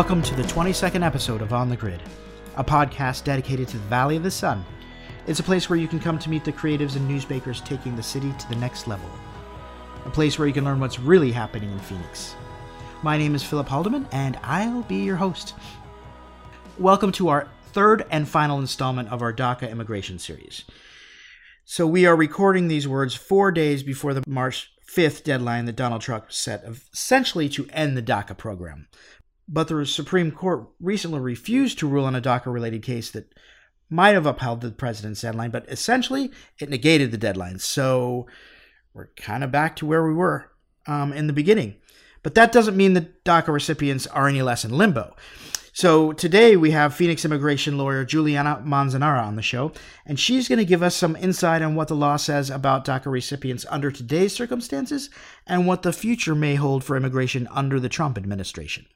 Welcome to the 22nd episode of On the Grid, a podcast dedicated to the Valley of the Sun. It's a place where you can come to meet the creatives and newsmakers taking the city to the next level. A place where you can learn what's really happening in Phoenix. My name is Philip Haldeman, and I'll be your host. Welcome to our third and final installment of our DACA immigration series. So, we are recording these words four days before the March 5th deadline that Donald Trump set, essentially to end the DACA program but the Supreme Court recently refused to rule on a DACA related case that might have upheld the president's deadline, but essentially it negated the deadline. So we're kind of back to where we were um, in the beginning. But that doesn't mean that DACA recipients are any less in limbo. So today we have Phoenix immigration lawyer Juliana Manzanara on the show, and she's going to give us some insight on what the law says about DACA recipients under today's circumstances and what the future may hold for immigration under the Trump administration.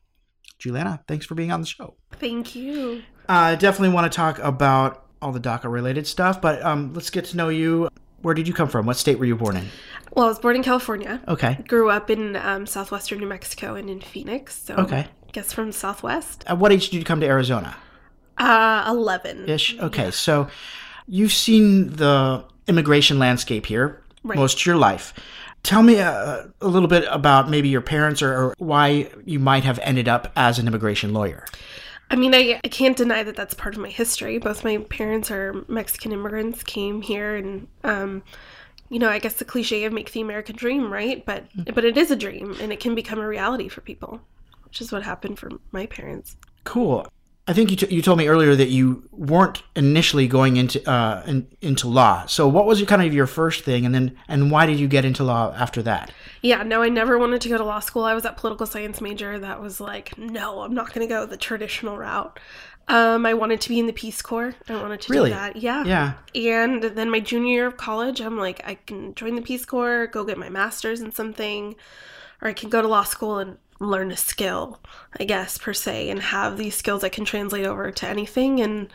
Juliana, thanks for being on the show. Thank you. I uh, definitely want to talk about all the DACA related stuff, but um, let's get to know you. Where did you come from? What state were you born in? Well, I was born in California. Okay. Grew up in um, southwestern New Mexico and in Phoenix. So okay. I guess from Southwest. At what age did you come to Arizona? Uh, 11. Ish. Okay. Yeah. So you've seen the immigration landscape here right. most of your life. Tell me a, a, little bit about maybe your parents or, or, why you might have ended up as an immigration lawyer. I mean, I, I can't deny that that's part of my history. Both my parents are Mexican immigrants, came here, and um, you know, I guess the cliche of make the American dream, right? But mm-hmm. but it is a dream, and it can become a reality for people, which is what happened for my parents. Cool. I think you, t- you told me earlier that you weren't initially going into uh, in, into law. So what was your, kind of your first thing, and then and why did you get into law after that? Yeah, no, I never wanted to go to law school. I was at political science major. That was like, no, I'm not going to go the traditional route. Um, I wanted to be in the Peace Corps. I wanted to really? do that. Yeah. Yeah. And then my junior year of college, I'm like, I can join the Peace Corps, go get my master's in something, or I can go to law school and learn a skill, I guess, per se, and have these skills I can translate over to anything. And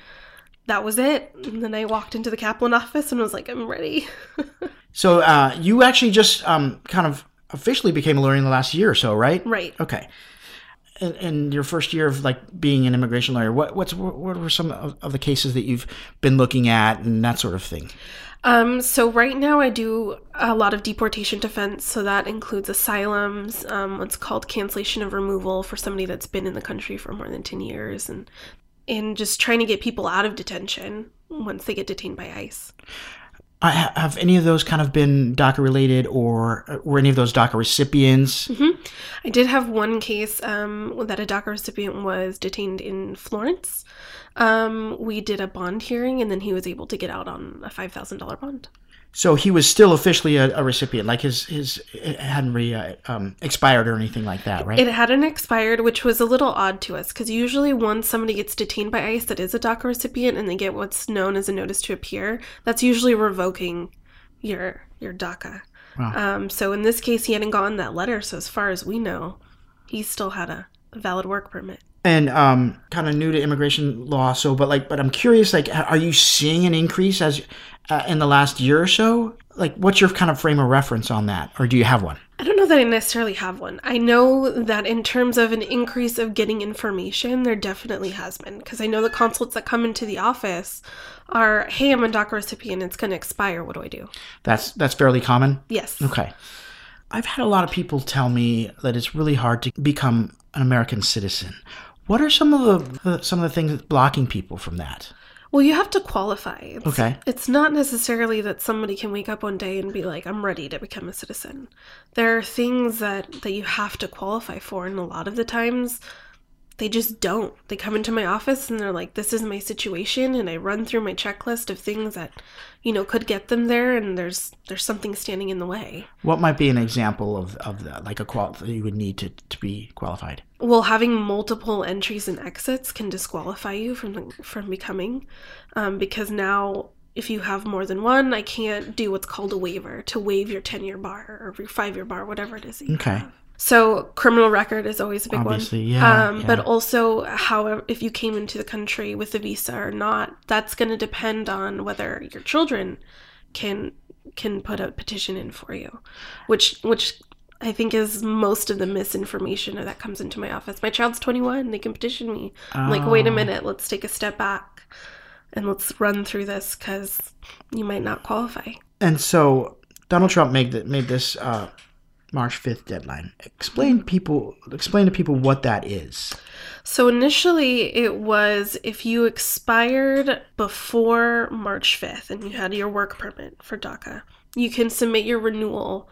that was it. And then I walked into the Kaplan office and was like, I'm ready. so uh, you actually just um, kind of officially became a lawyer in the last year or so, right? Right. Okay. In, in your first year of like being an immigration lawyer, what what's what were some of, of the cases that you've been looking at and that sort of thing? Um, so right now I do a lot of deportation defense, so that includes asylums, um, what's called cancellation of removal for somebody that's been in the country for more than ten years, and and just trying to get people out of detention once they get detained by ICE. I have any of those kind of been DACA related, or were any of those DACA recipients? Mm-hmm. I did have one case um, that a DACA recipient was detained in Florence. Um, we did a bond hearing, and then he was able to get out on a five thousand dollar bond. So he was still officially a, a recipient, like his his hadn't re, uh, um, expired or anything like that, right? It hadn't expired, which was a little odd to us because usually once somebody gets detained by ICE that is a DACA recipient and they get what's known as a notice to appear, that's usually revoking your your DACA. Wow. Um, so in this case, he hadn't gotten that letter, so as far as we know, he still had a, a valid work permit and um, kind of new to immigration law. So, but like, but I'm curious, like, are you seeing an increase as uh, in the last year or so? Like, what's your kind of frame of reference on that, or do you have one? I don't know that I necessarily have one. I know that in terms of an increase of getting information, there definitely has been. Because I know the consulates that come into the office are, "Hey, I'm a DACA recipient. It's going to expire. What do I do?" That's that's fairly common. Yes. Okay. I've had a lot of people tell me that it's really hard to become an American citizen. What are some of the, some of the things blocking people from that? Well, you have to qualify. It's, okay. It's not necessarily that somebody can wake up one day and be like, I'm ready to become a citizen. There are things that, that you have to qualify for, and a lot of the times they just don't. They come into my office and they're like, this is my situation, and I run through my checklist of things that, you know, could get them there, and there's there's something standing in the way. What might be an example of, of that, like a qual that you would need to, to be qualified? well having multiple entries and exits can disqualify you from from becoming um, because now if you have more than one i can't do what's called a waiver to waive your 10 year bar or your 5 year bar whatever it is okay have. So criminal record is always a big Obviously, one yeah, um, yeah. but also how if you came into the country with a visa or not that's going to depend on whether your children can can put a petition in for you which which I think is most of the misinformation that comes into my office. My child's 21, they can petition me. I'm like, wait a Oh. minute, let's take a step back and let's run through this because you might not qualify. And so Donald Trump made made this uh, March fifth deadline. Explain people explain to people what that is. So initially, it was if you expired before March 5th and you had your work permit for DACA, you can submit your renewal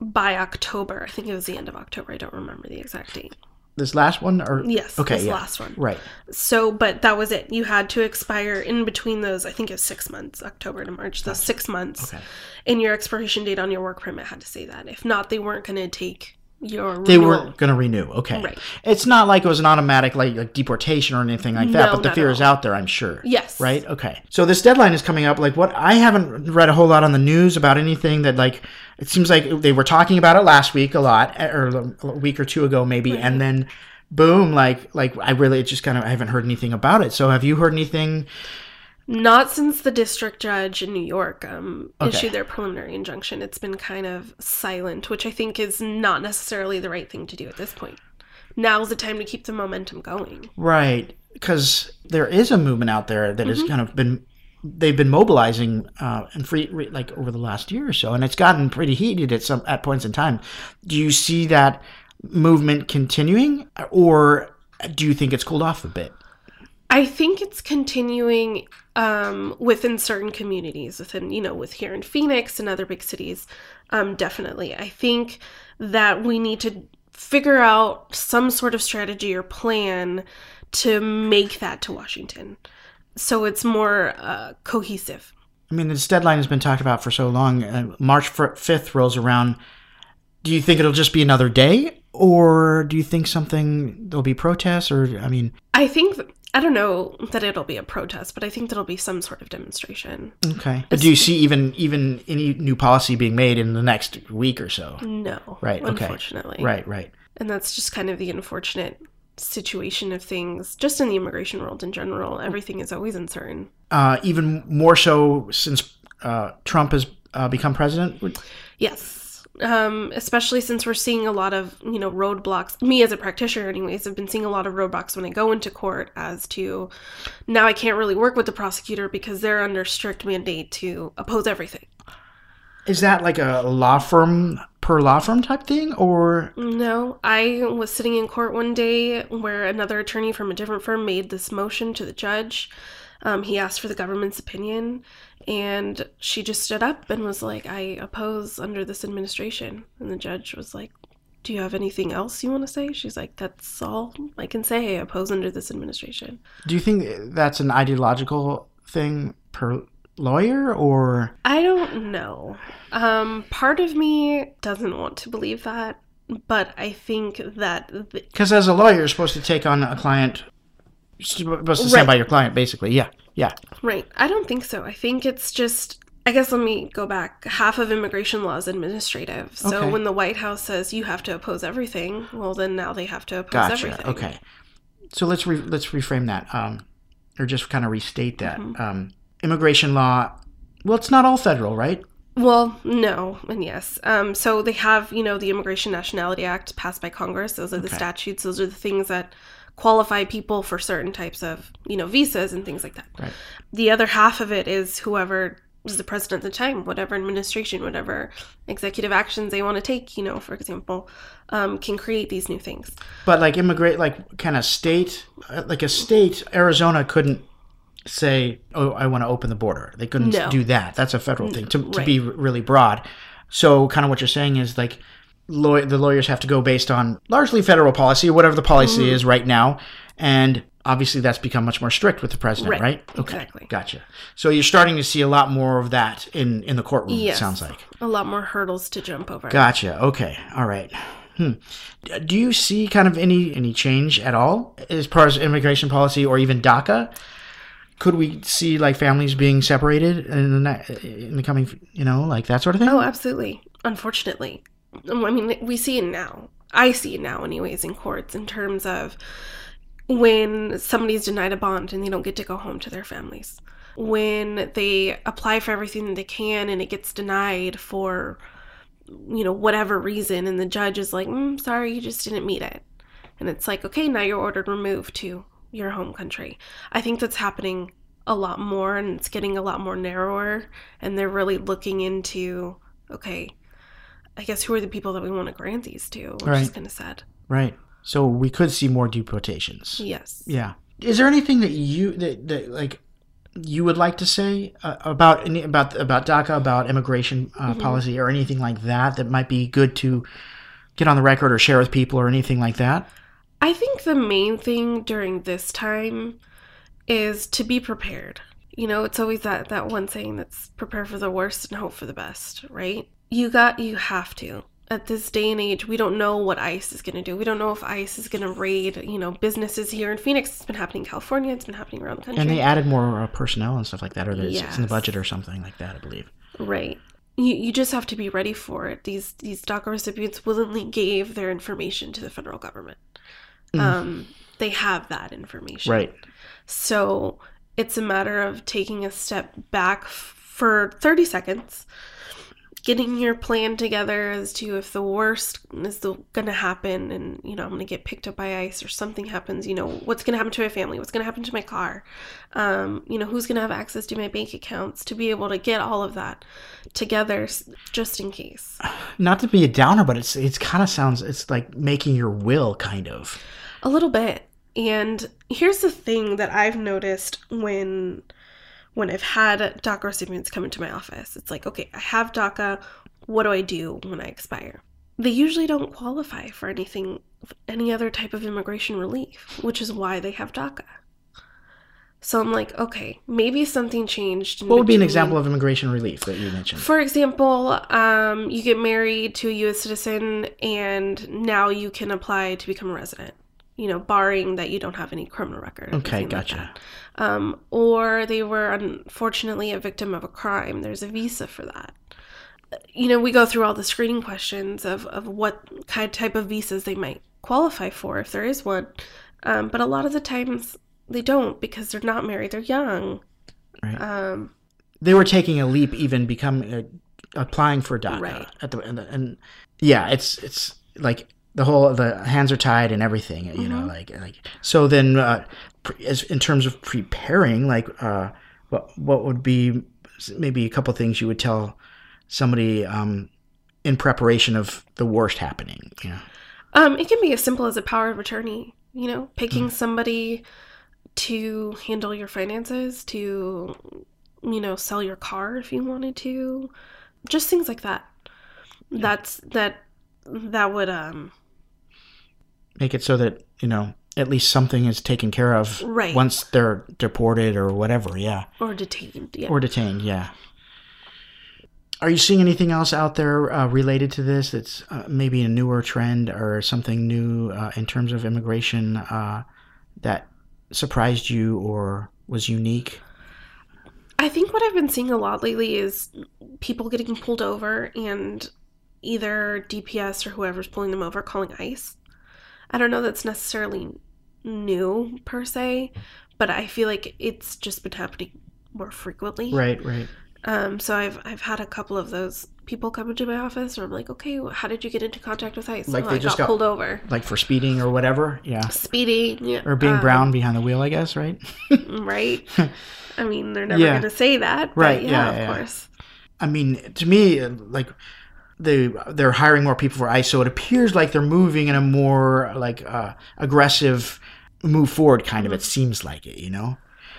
by October. I think it was the end of October. I don't remember the exact date. This last one, or Yes, Okay, this yeah. last one. right? So, but that was it. You had to expire in between those, I think it was six months, October to March, those six months. Okay. And your expiration date on your work permit had to say that. If not, they weren't going to take your They renewal. weren't going to renew. Okay. Right. It's not like it was an automatic like, like deportation or anything like that, No, but the fear is out there, I'm sure. Yes. Right? Okay. So this deadline is coming up. Like what I haven't read a whole lot on the news about anything that like it seems like they were talking about it last week a lot eh, or a week or two ago maybe Right. and then boom like like I really it just kind of I haven't heard anything about it. So have you heard anything Not since the district judge in New York um, Okay. issued their preliminary injunction. It's been kind of silent, which I think is not necessarily the right thing to do at this point. Now's the time to keep the momentum going. Right, because there is a movement out there that Mm-hmm. has kind of been they've been mobilizing uh, and free re, like over the last year or so, and it's gotten pretty heated at some at points in time. Do you see that movement continuing, or do you think it's cooled off a bit? I think it's continuing um, within certain communities, within, you know, with here in Phoenix and other big cities. Um, definitely. I think that we need to figure out some sort of strategy or plan to make that to Washington. So it's more uh, cohesive. I mean, this deadline has been talked about for so long. Uh, March fifth rolls around. Do you think it'll just be another day, or do you think something there'll be protests? Or I mean, I think, I don't know that it'll be a protest, but I think that'll be some sort of demonstration. okay. But do you see even even any new policy being made in the next week or so? No. Right, okay. Unfortunately. Right, right. And that's just kind of the unfortunate situation of things, just in the immigration world in general. Everything is always uncertain. Uh, even more so since uh, Trump has uh, become president. Yes. Um, especially since we're seeing a lot of, you know, roadblocks. Me as a practitioner, anyways, I've been seeing a lot of roadblocks when I go into court as to now I can't really work with the prosecutor because they're under strict mandate to oppose everything. Is that like a law firm per law firm type thing, or No, I was sitting in court one day where another attorney from a different firm made this motion to the judge. Um, he asked for the government's opinion, and she just stood up and was like, I oppose under this administration. And the judge was like, Do you have anything else you want to say? She's like, That's all I can say. I oppose under this administration. do you think that's an ideological thing per lawyer, or I don't know. Um, part of me doesn't want to believe that, but I think that the, because as a lawyer, you're supposed to take on a client, supposed to stand Right. by your client, basically. Yeah, yeah. Right. I don't think so. I think it's just I guess let me go back. Half of immigration law is administrative. So Okay. when the White House says you have to oppose everything, well then now they have to oppose Gotcha. everything. Okay. So let's re- let's reframe that, um, or just kind of restate that. Mm-hmm. Um, immigration law. Well, it's not all federal, right? Well, no, and yes. Um, so they have, you know, the Immigration Nationality Act passed by Congress. Those are the statutes. Those are the things that qualify people for certain types of, you know, visas and things like that. Right. The other half of it is whoever is the president at the time, whatever administration, whatever executive actions they want to take, you know, for example, um, can create these new things. But like immigrate, like kind of state, like a state, Arizona couldn't say, "Oh, I want to open the border." They couldn't No. do that. That's a federal thing to, to right. be really broad. So, kind of what you're saying is like, law- the lawyers have to go based on largely federal policy, whatever the policy Mm-hmm. is right now, and obviously that's become much more strict with the president, Right. right? Okay, Exactly. gotcha. So you're starting to see a lot more of that in in the courtroom. Yes. It sounds like. A lot more hurdles to jump over. Gotcha. Okay. All right. Hmm. Do you see kind of any any change at all as far as immigration policy or even DACA? Could we see like families being separated in the in the coming, you know, like that sort of thing? Oh, absolutely. Unfortunately. I mean, we see it now. I see it now, anyways, in courts in terms of when somebody's denied a bond and they don't get to go home to their families. When they apply for everything that they can and it gets denied for you know, whatever reason, and the judge is like, mm, sorry, you just didn't meet it. And it's like, okay, now you're ordered removed to your home country. I think that's happening a lot more and it's getting a lot more narrower. And they're really looking into, okay, I guess who are the people that we want to grant these to, which Right. is kind of sad. Right. So we could see more deportations. Yes. Yeah. Is there anything that you that, that like you would like to say uh, about any about about DACA about immigration uh, Mm-hmm. policy or anything like that that might be good to get on the record or share with people or anything like that? I think the main thing during this time is to be prepared. You know, it's always that that one saying that's prepare for the worst and hope for the best, right? You got you have to. At this day and age, we don't know what ICE is going to do. We don't know if ICE is going to raid, you know, businesses here in Phoenix. It's been happening in California. It's been happening around the country. And they added more uh, personnel and stuff like that, or there's it's in the budget or something like that, I believe. Right. You, you just have to be ready for it. These these DACA recipients willingly gave their information to the federal government. Um, they have that information. Right. So it's a matter of taking a step back f- for 30 seconds, getting your plan together as to if the worst is going to happen and, you know, I'm going to get picked up by ICE or something happens, you know, what's going to happen to my family? What's going to happen to my car? Um, you know, who's going to have access to my bank accounts to be able to get all of that together just in case. Not to be a downer, but it's it's kind of sounds it's like making your will kind of. A little bit. And here's the thing that I've noticed when when I've had DACA recipients come into my office. It's like, okay, I have DACA. What do I do when I expire? They usually don't qualify for anything, any other type of immigration relief, which is why they have DACA. So I'm like, okay, maybe something changed. What would be an example of immigration relief that you mentioned? for example, um, you get married to a U.S. citizen, and now you can apply to become a resident. You know, barring that you don't have any criminal record. or Okay, anything like gotcha. um, or they were unfortunately a victim of a crime. There's a visa for that. You know, we go through all the screening questions of, of what kind type of visas they might qualify for if there is one. Um, but a lot of the times they don't because they're not married. They're young. Right. Um, they were taking a leap, even becoming uh, applying for DACA Right. at the and, and yeah, it's it's like the whole the hands are tied and everything, you know, like like so. Then, uh, pre- as in terms of preparing, like uh, what what would be maybe a couple things you would tell somebody um, in preparation of the worst happening, you know? Um, it can be as simple as a power of attorney, you know, picking somebody to handle your finances, to, you know, sell your car if you wanted to. Just things like that. That's that that would um Make it so that you know at least something is taken care of Right. once they're deported or whatever. Yeah. or detained. Yeah. or detained yeah are you seeing anything else out there uh, related to this that's uh, maybe a newer trend or something new uh, in terms of immigration uh, that surprised you or was unique I think what I've been seeing a lot lately is people getting pulled over and either DPS or whoever's pulling them over calling ICE. I don't know that's necessarily new per se, but I feel like it's just been happening more frequently. right right Um, so I've I've had a couple of those people come into my office, and I'm like, okay, well, how did you get into contact with ICE? Like "Oh, they I just got, got- pulled over, like for speeding or whatever yeah speeding, yeah, or being um, brown behind the wheel i guess right right? I mean, they're never Yeah. gonna say that, but Right, Yeah, yeah, of yeah. course. I mean, to me, like they they're hiring more people for ICE, so it appears like they're moving in a more like uh, aggressive move forward kind of. It seems like it, you know.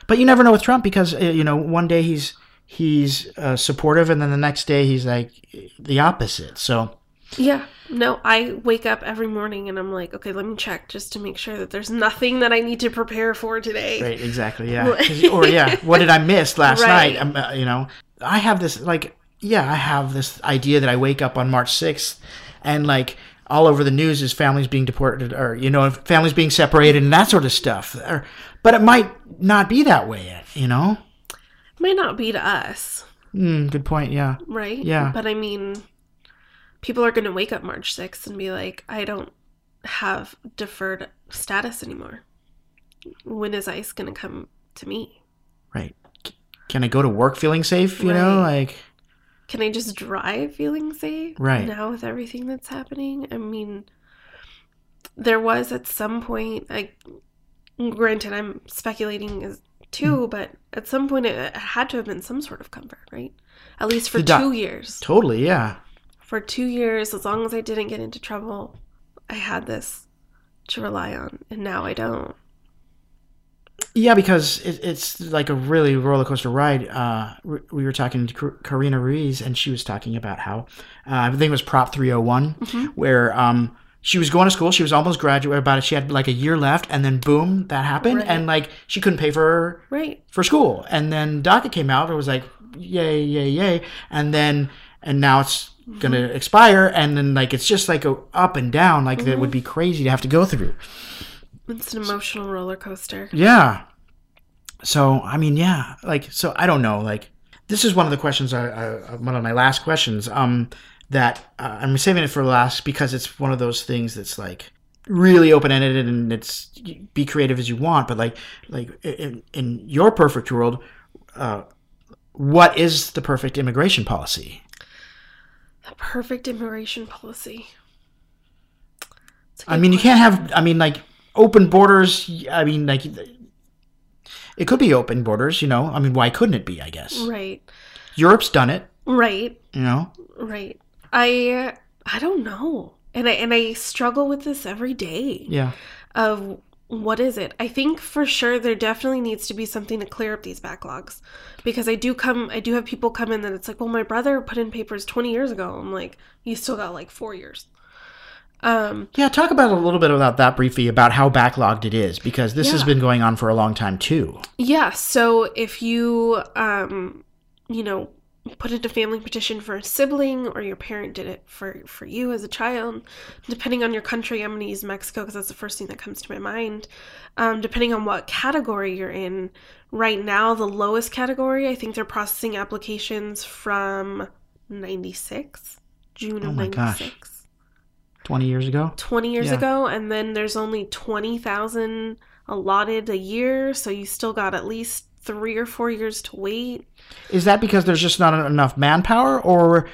But you never know with Trump because uh, you know one day he's he's uh, supportive, and then the next day he's like the opposite. So Yeah. No, I wake up every morning and I'm like, okay, let me check just to make sure that there's nothing that I need to prepare for today. right, exactly, Yeah, or yeah, what did I miss last Right. night? Um, uh, you know, I have this like yeah, I have this idea that I wake up on March sixth, and like all over the news is families being deported or you know families being separated and that sort of stuff. Or, but it might not be that way, you know. it Might not be to us, Mm, good point. Yeah, right? Yeah. But I mean, people are going to wake up March 6th and be like, I don't have deferred status anymore. When is ICE going to come to me? right. C- Can I go to work feeling safe? You know, like can I just drive feeling safe? Right. Now with everything that's happening? I mean, there was at some point, I, granted, I'm speculating as too, Hmm. but at some point it, it had to have been some sort of comfort, right? At least for two years. Totally, yeah. For two years, as long as I didn't get into trouble, I had this to rely on, and now I don't. Yeah, because it, it's like a really roller coaster ride. Uh, we we were talking to Kar- Karina Ruiz, and she was talking about how uh, I think it was Prop 301, where um, she was going to school. She was almost graduate About it, she had like a year left, and then boom, that happened, Right. and like she couldn't pay for Right. for school. And then DACA came out. It was like yay, yay, yay, and then and now it's gonna expire, and then like it's just like a up and down. Like that would be crazy to have to go through. It's an emotional roller coaster. Yeah. So I mean, yeah, like so I don't know. Like this is one of the questions. I, I one of my last questions. Um, that uh, I'm saving it for last because it's one of those things that's like really open ended and it's be creative as you want. But like like in, in your perfect world, uh, what is the perfect immigration policy? The perfect immigration policy. I a I good mean, you can't have. I mean, like open borders. I mean, like it could be open borders. You know, I mean, why couldn't it be? I guess Right. Europe's done it. Right. You know, Right. I I don't know. And I and I struggle with this every day yeah, of what is it? I think for sure there definitely needs to be something to clear up these backlogs. Because I do come I do have people come in that it's like, "Well, my brother put in papers 20 years ago." I'm like, "You still got like 4 years." Um yeah. Talk about a little bit about that briefly about how backlogged it is because this has been going on for a long time too. Yeah, so if you um you know put in a family petition for a sibling or your parent did it for for you as a child, depending on your country, I'm going to use Mexico because that's the first thing that comes to my mind. Um, depending on what category you're in, right now the lowest category, I think they're processing applications from 96, June Oh of gosh. 96. Twenty years ago. 20 years Yeah. ago and then there's only 20,000 allotted a year so you still got at least 3 or 4 years to wait. Is that because there's just not enough manpower, or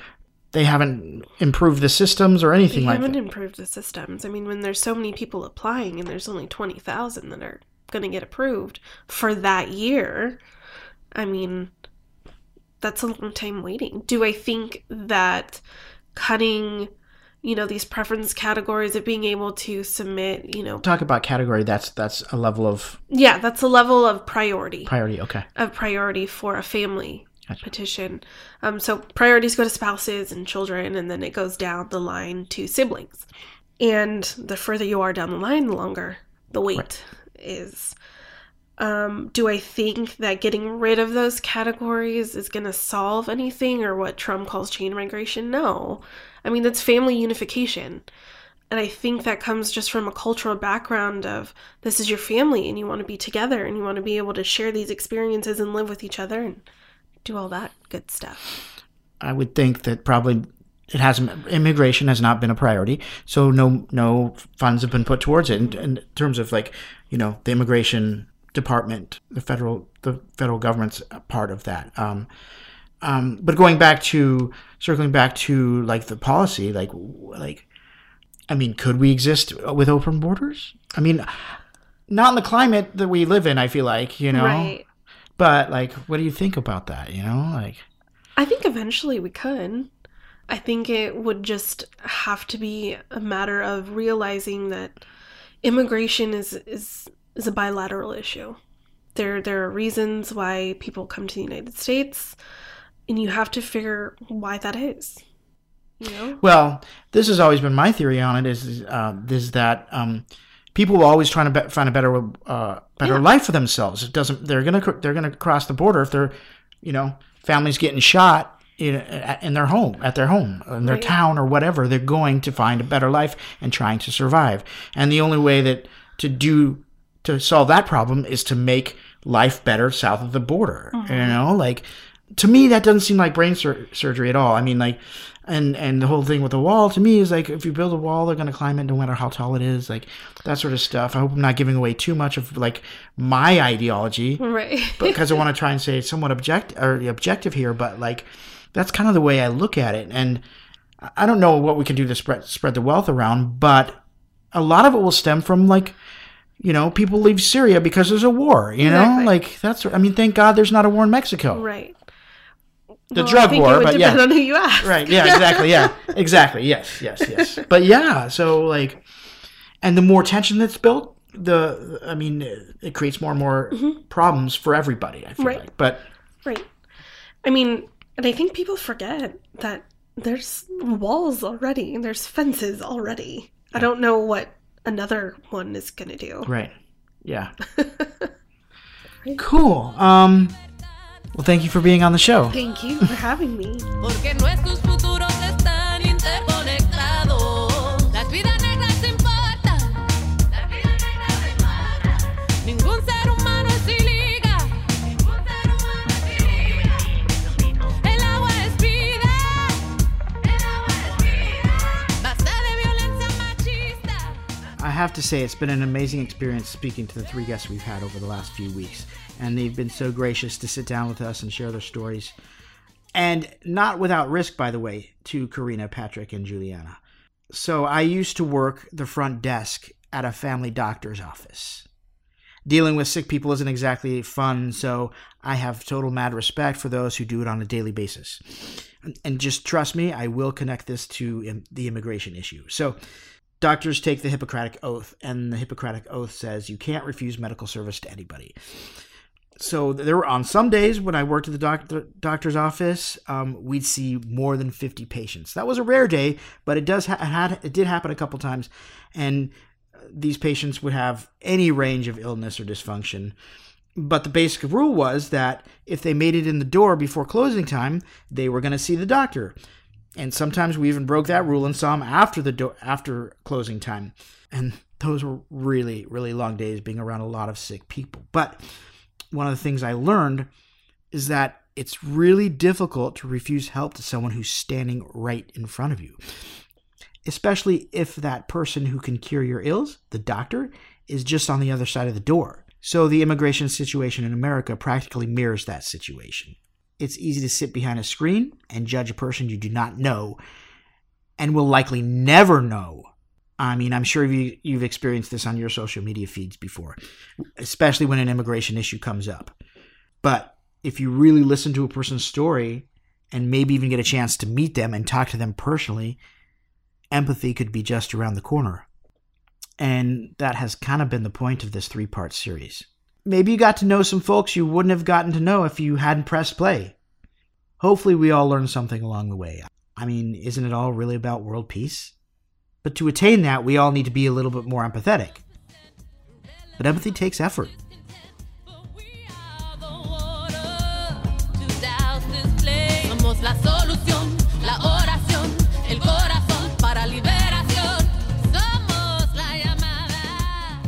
they haven't improved the systems or anything You like haven't improved the systems. I mean when there's so many people applying and there's only 20,000 that are going to get approved for that year, I mean that's a long time waiting. Do I think that cutting you know these preference categories of being able to submit, you know, Talk about category. That's that's a level of yeah, that's a level of priority. priority. Okay. of priority for a family Gotcha. petition. Um, so priorities go to spouses and children, and then it goes down the line to siblings. And the further you are down the line, the longer the wait is. Um, do I think that getting rid of those categories is going to solve anything or what Trump calls chain migration? No. I mean, that's family unification. And I think that comes just from a cultural background of this is your family and you want to be together and you want to be able to share these experiences and live with each other and do all that good stuff. I would think that probably it hasn't immigration has not been a priority, so no no funds have been put towards it in, in terms of like you know the immigration department, the federal the federal government's part of that. Um, um, but going back to circling back to like the policy, like like I mean, could we exist with open borders? I mean, not in the climate that we live in. I feel like you know, Right. but like, what do you think about that? You know, like. I think eventually we could. I think it would just have to be a matter of realizing that immigration is is is a bilateral issue. There there are reasons why people come to the United States and you have to figure why that is. You know? Well, this has always been my theory on it is uh, is that um, people are always trying to be- find a better uh, better Yeah. life for themselves. It doesn't. They're gonna cr- they're gonna cross the border if they're you know families getting shot in, in their home at their home in their Right. town or whatever. They're going to find a better life and trying to survive. And the only way that to do to solve that problem is to make life better south of the border. You mm-hmm. know, like to me that doesn't seem like brain sur- surgery at all. I mean, like, and and the whole thing with the wall to me is like if you build a wall, they're gonna climb it no matter how tall it is, like that sort of stuff. I hope I'm not giving away too much of like my ideology Right. because I want to try and say somewhat object or objective here, but like That's kind of the way I look at it. And I don't know what we can do to spread spread the wealth around, but a lot of it will stem from like you know, people leave Syria because there's a war, you know? Like that's I mean, thank God there's not a war in Mexico. Right. The Well, drug war, but depend yeah. on who you ask. Right. Yeah, exactly. Yeah. exactly. Yes, yes, yes. But yeah, so like and the more tension that's built, the I mean, it creates more and more problems for everybody, I feel Mm-hmm. Right. like. But Right. I mean, and I think people forget that there's walls already and there's fences already. I don't know what another one is going to do. Right. Yeah. cool. Um well thank you for being on the show. Thank you for having me. I have to say it's been an amazing experience speaking to the three guests we've had over the last few weeks and they've been so gracious to sit down with us and share their stories. And not without risk by the way to Karina, Patrick and Juliana. So I used to work the front desk at a family doctor's office. Dealing with sick people isn't exactly fun, so I have total mad respect for those who do it on a daily basis. And- just trust me, I will connect this to the immigration issue. So, doctors take the Hippocratic Oath, and the Hippocratic Oath says you can't refuse medical service to anybody. So there were on some days when I worked at the doctor, doctor's office, um, we'd see more than fifty patients. That was a rare day, but it does ha- had it did happen a couple times, and these patients would have any range of illness or dysfunction. But the basic rule was that if they made it in the door before closing time, they were going to see the doctor. And sometimes we even broke that rule and saw them after the do- after closing time. And those were really really long days being around a lot of sick people. But one of the things I learned is that it's really difficult to refuse help to someone who's standing right in front of you. Especially if that person who can cure your ills, the doctor, is just on the other side of the door. So the immigration situation in America practically mirrors that situation. It's easy to sit behind a screen and judge a person you do not know and will likely never know. I mean, I'm sure you, you've experienced this on your social media feeds before, especially when an immigration issue comes up. But if you really listen to a person's story and maybe even get a chance to meet them and talk to them personally, empathy could be just around the corner. And that has kind of been the point of this three part series. Maybe you got to know some folks you wouldn't have gotten to know if you hadn't pressed play. Hopefully, we all learned something along the way. I mean, isn't it all really about world peace? But to attain that, we all need to be a little bit more empathetic. But empathy takes effort.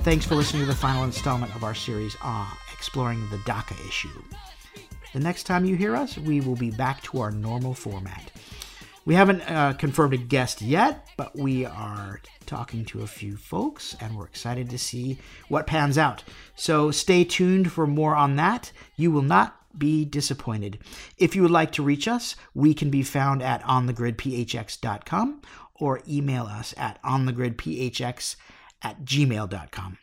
Thanks for listening to the final installment of our series, Ah, exploring the DACA issue. The next time you hear us, we will be back to our normal format. We haven't uh, confirmed a guest yet, but we are talking to a few folks and we're excited to see what pans out. So stay tuned for more on that. You will not be disappointed. If you would like to reach us, we can be found at onthegridphx.com or email us at onthegridphx at gmail.com.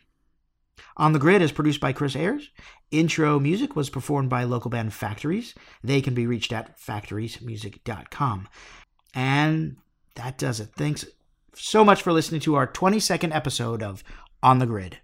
On the Grid is produced by Chris Ayers. Intro music was performed by local band Factories. They can be reached at factoriesmusic.com. And that does it. Thanks so much for listening to our 22nd episode of On the Grid.